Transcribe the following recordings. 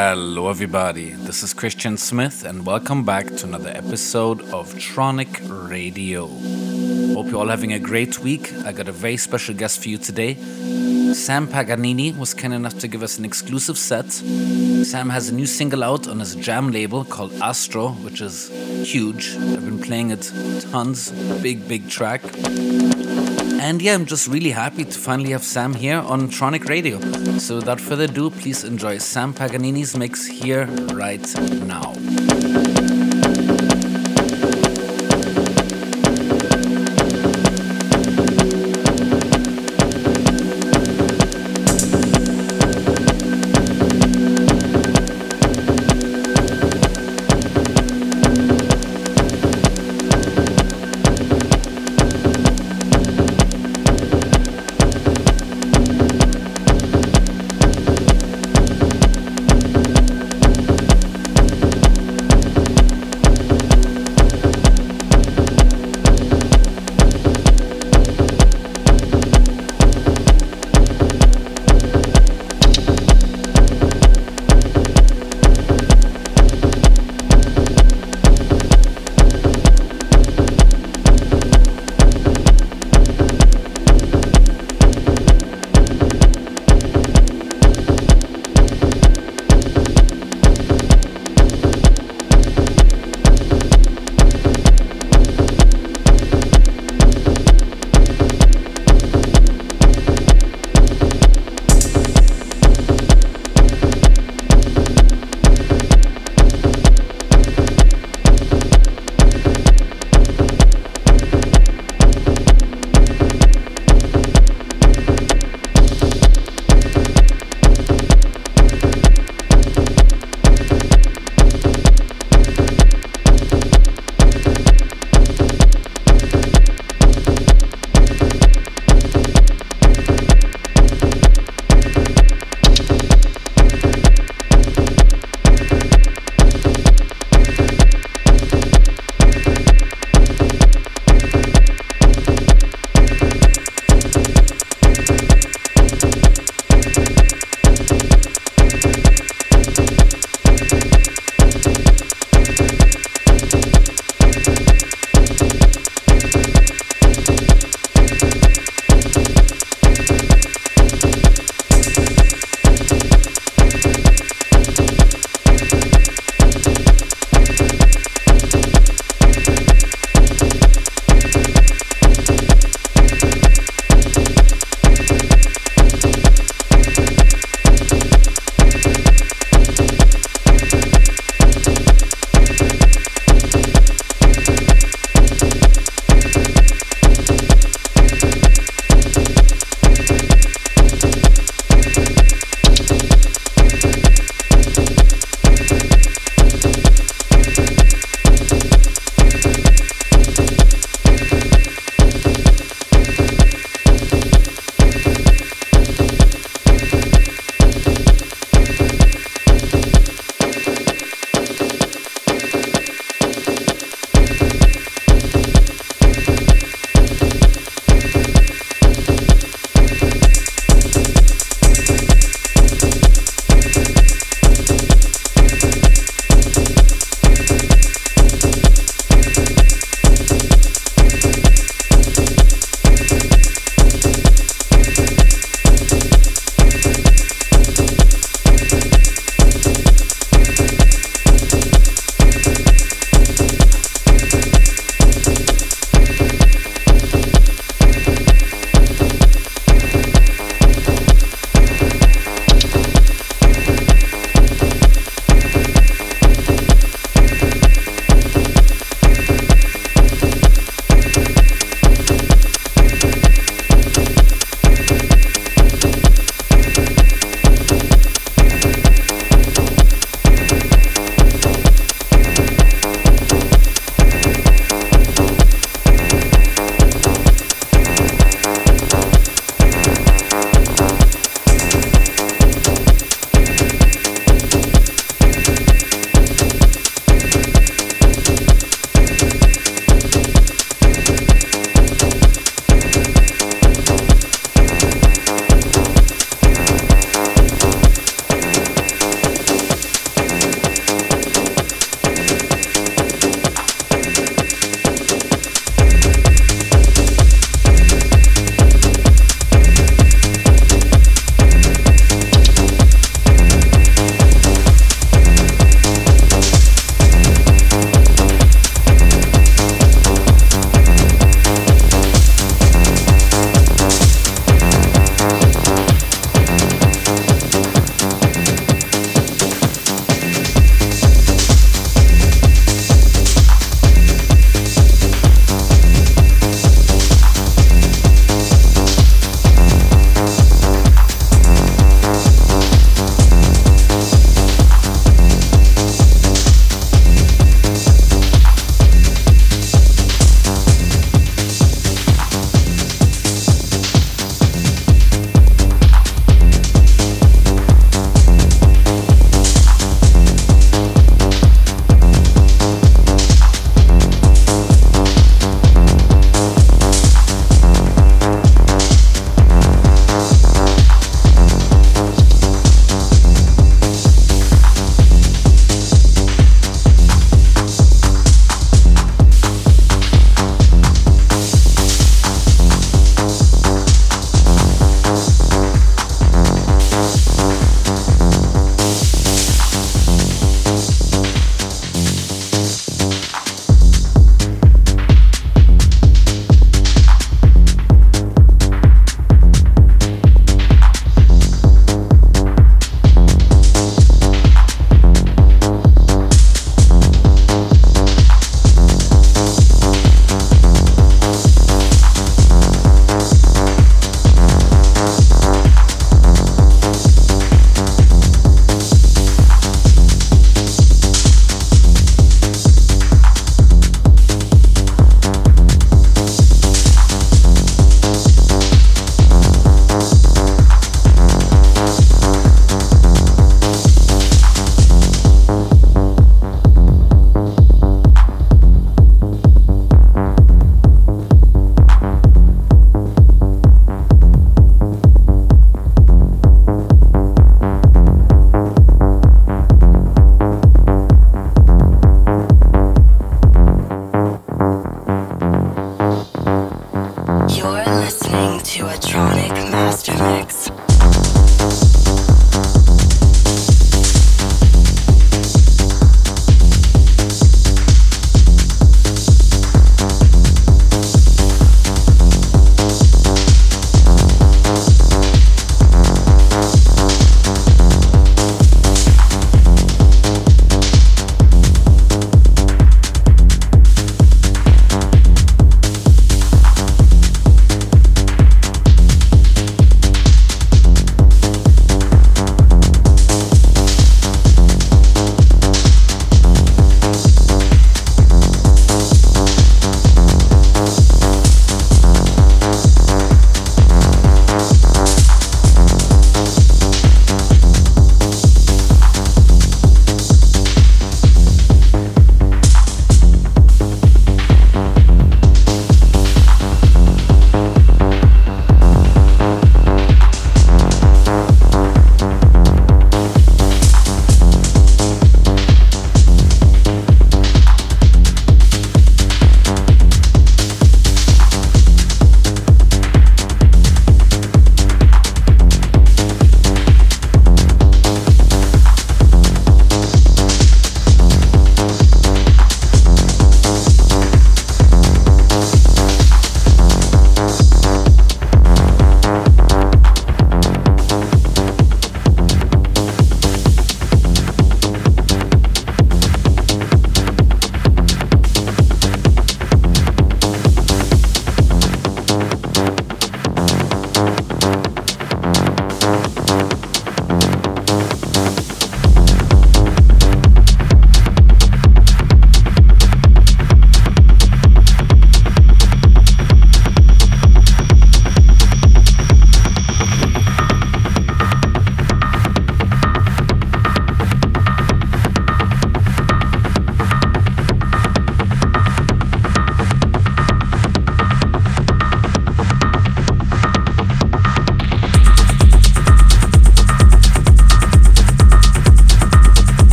Hello, everybody. This is Christian Smith, and welcome back to another episode of Tronic Radio. Hope you're all having a great week. I got a very special guest for you today. Sam Paganini was kind enough to give us an exclusive set. Sam has a new single out on his jam label called Astro, which is huge. I've been playing it tons. Big, big track. And yeah, I'm just really happy to finally have Sam here on Tronic Radio. So without further ado, please enjoy Sam Paganini's mix here right now.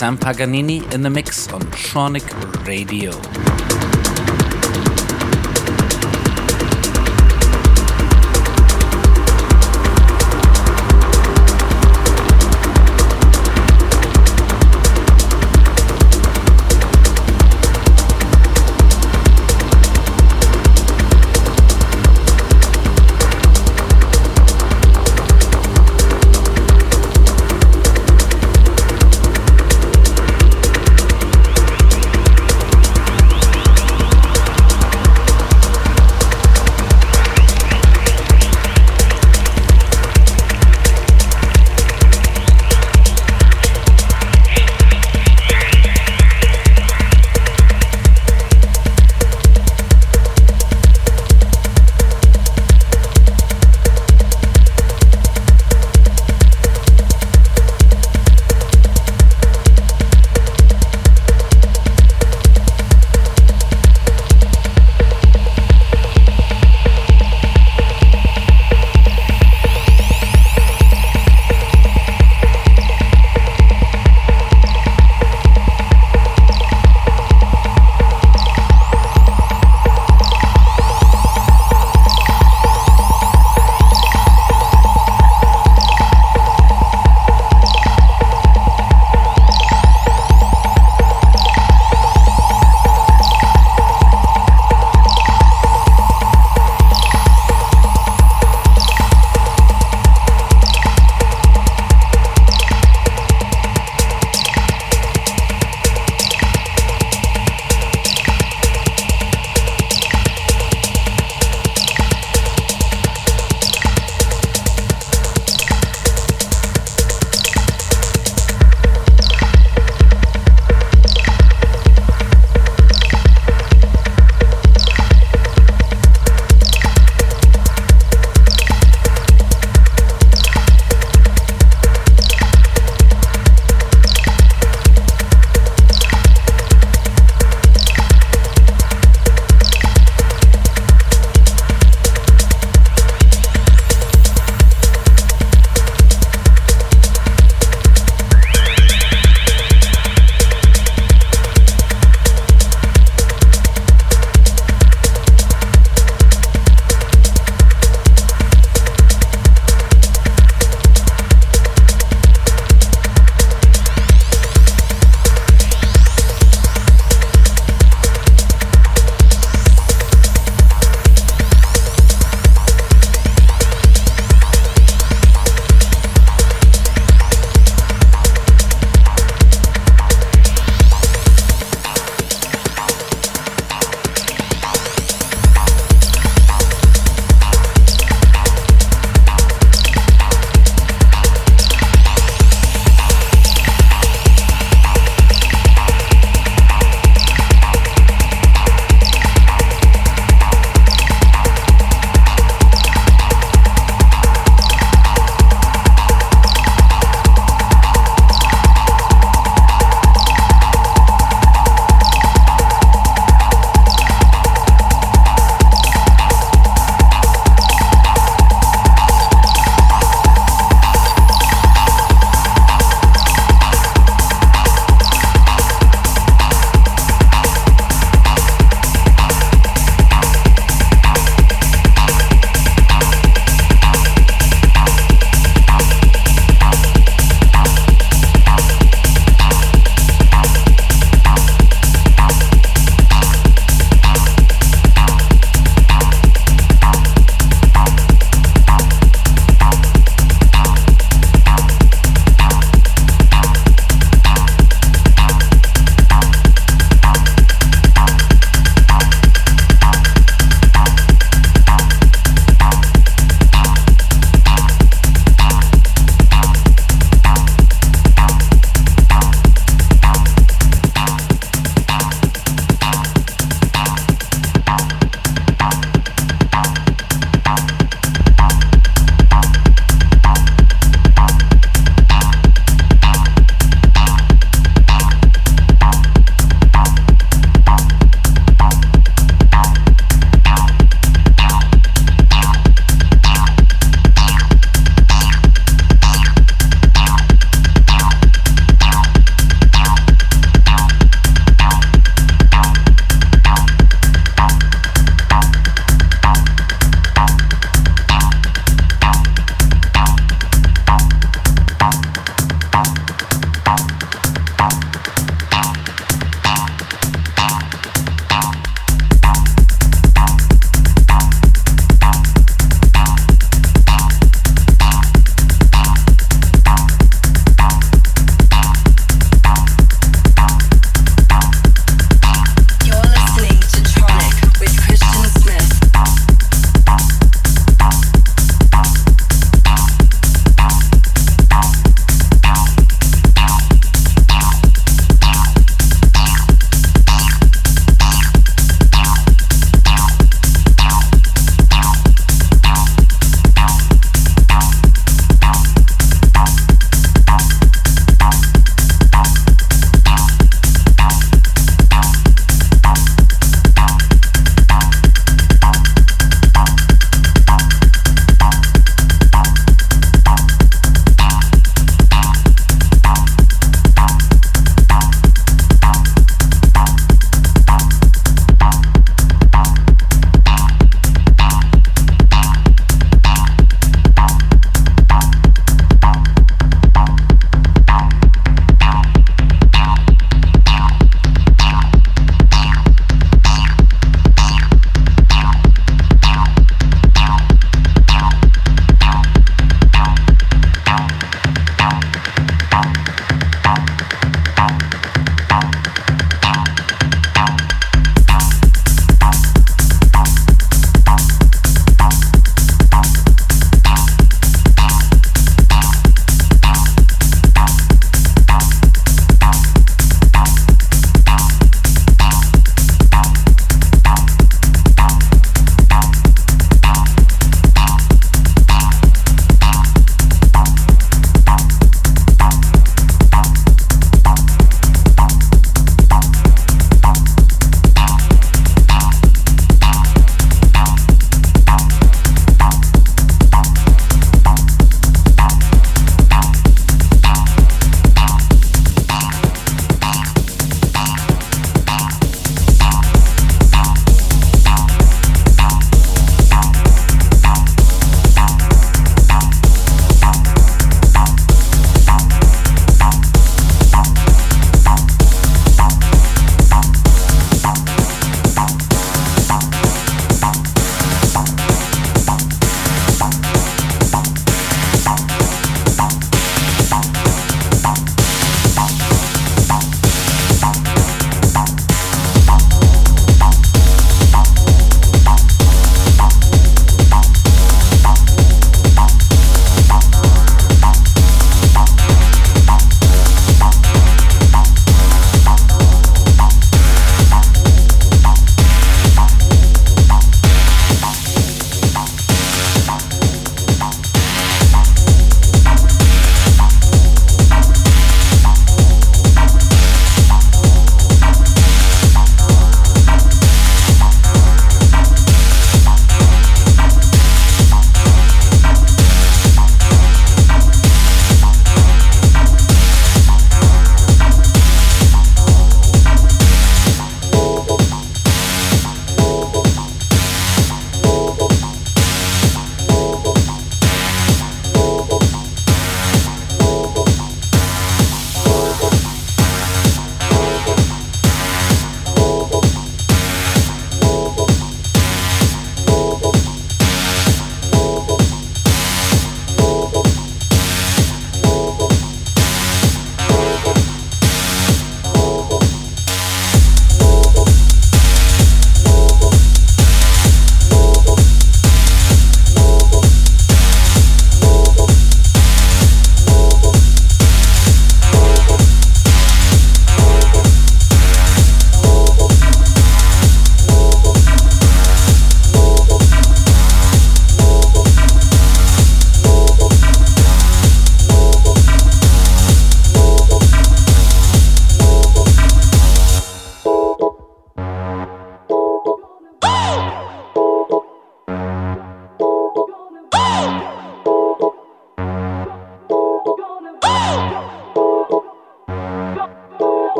Sam Paganini in the mix on Tronic Radio.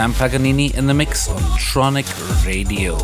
Sam Paganini in the mix on Tronic Radio.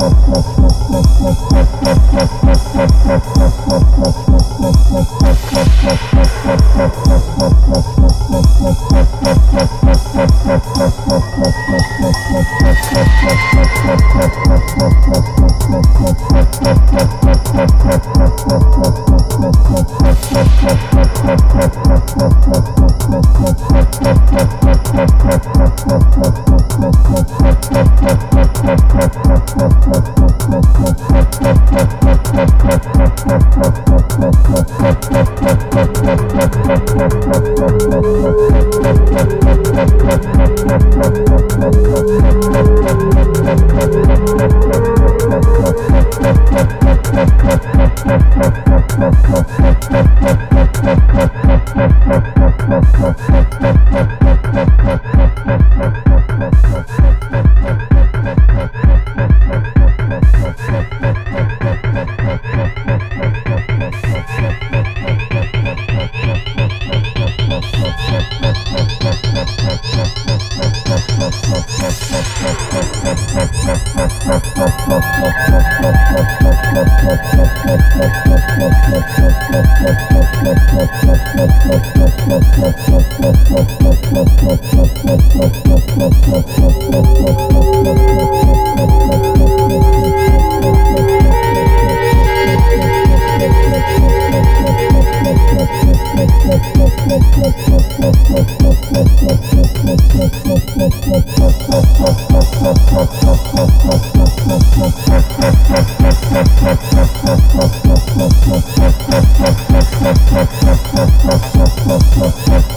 ねっ。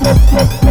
Thank you.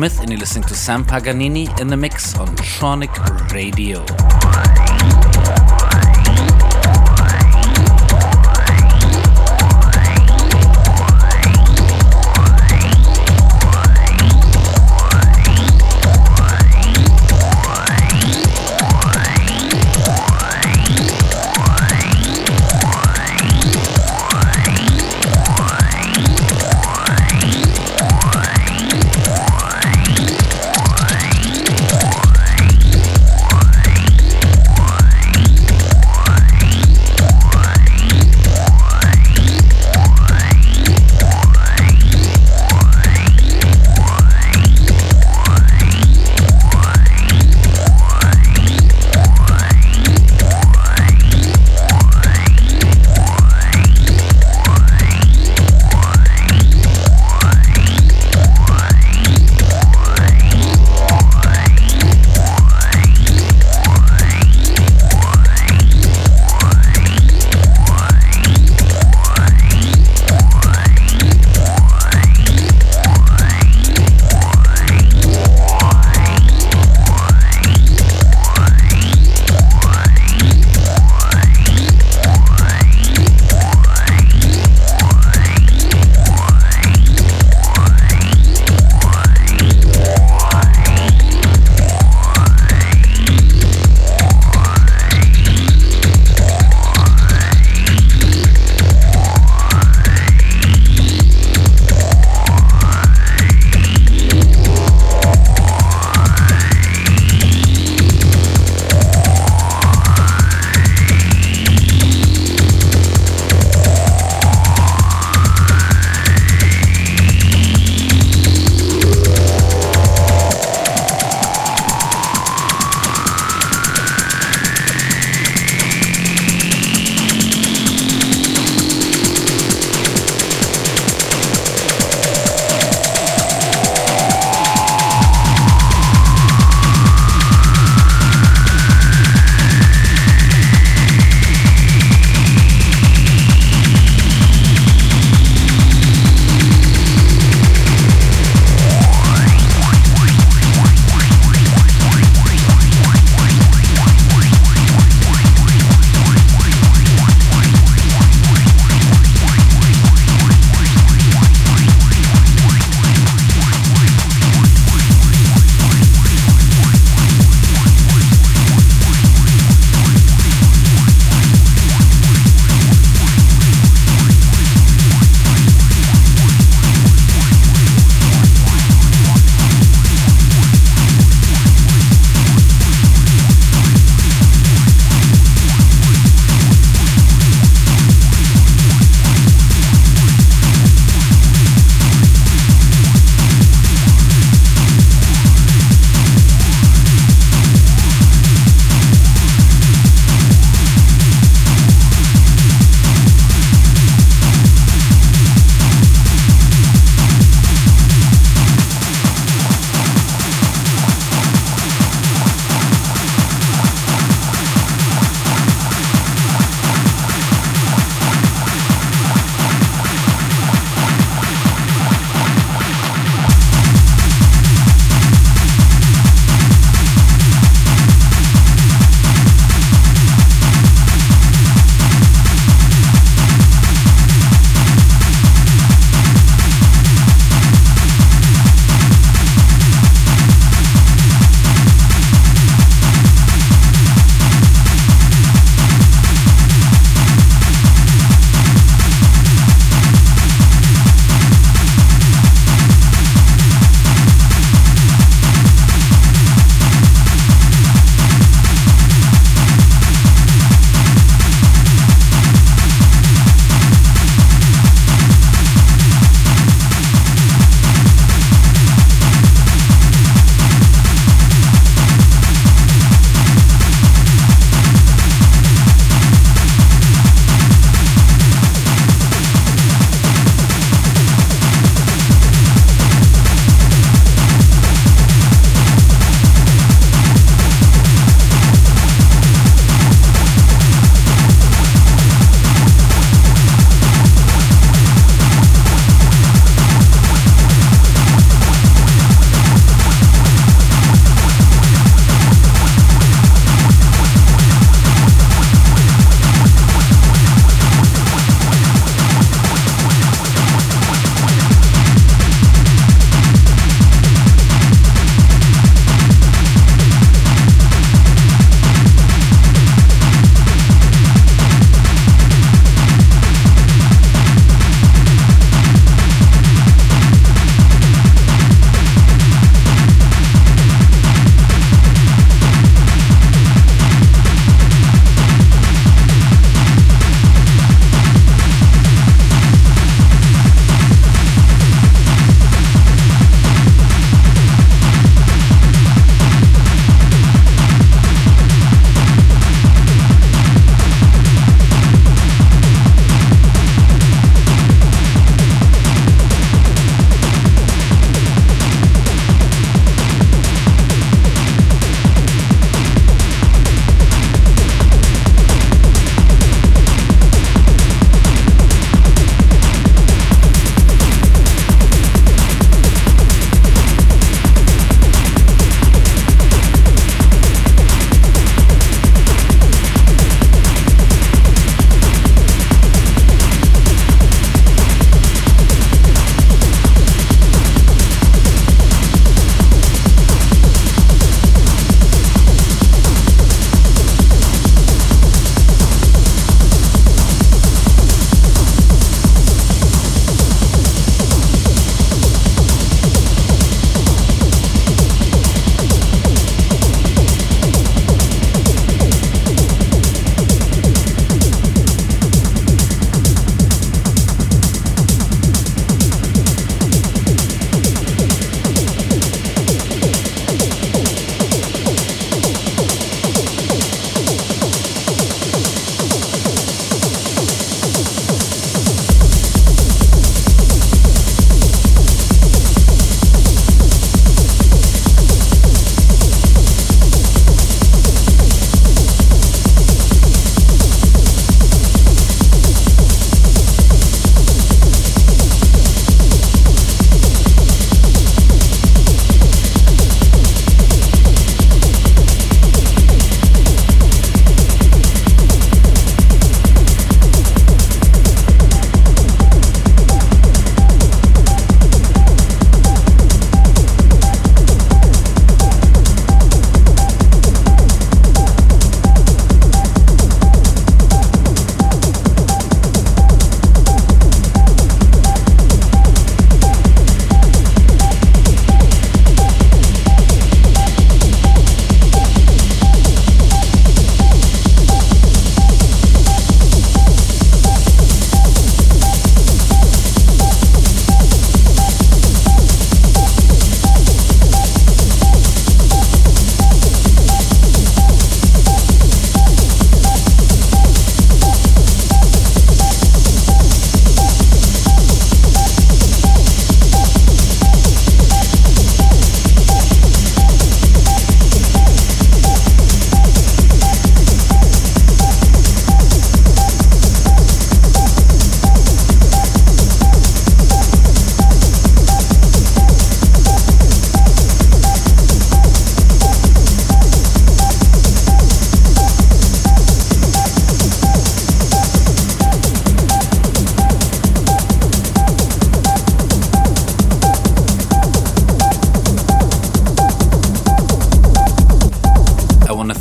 Smith, and you're listening to Sam Paganini in the mix on Tronic Radio.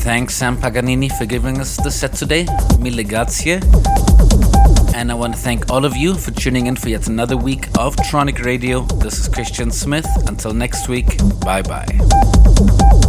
Thank Sam Paganini for giving us the set today. Mille grazie. And I want to thank all of you for tuning in for yet another week of Tronic Radio. This is Christian Smith. Until next week, bye bye.